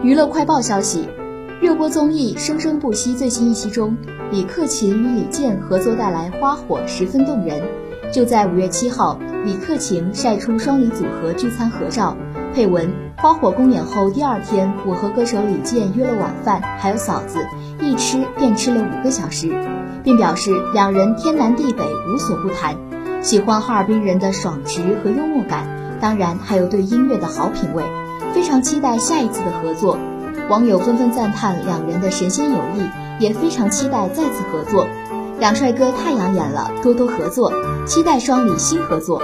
娱乐快报消息，热播综艺《生生不息》最新一期中，李克勤与李健合作带来花火，十分动人。就在五月七号，李克勤晒出双李组合聚餐合照，配文：“花火公演后第二天，我和歌手李健约了晚饭，还有嫂子，一吃便吃了五个小时，并表示两人天南地北无所不谈，喜欢哈尔滨人的爽直和幽默感，当然还有对音乐的好品味。”非常期待下一次的合作，网友纷纷赞叹两人的神仙友谊，也非常期待再次合作。两帅哥太养眼了，多多合作，期待双李新合作。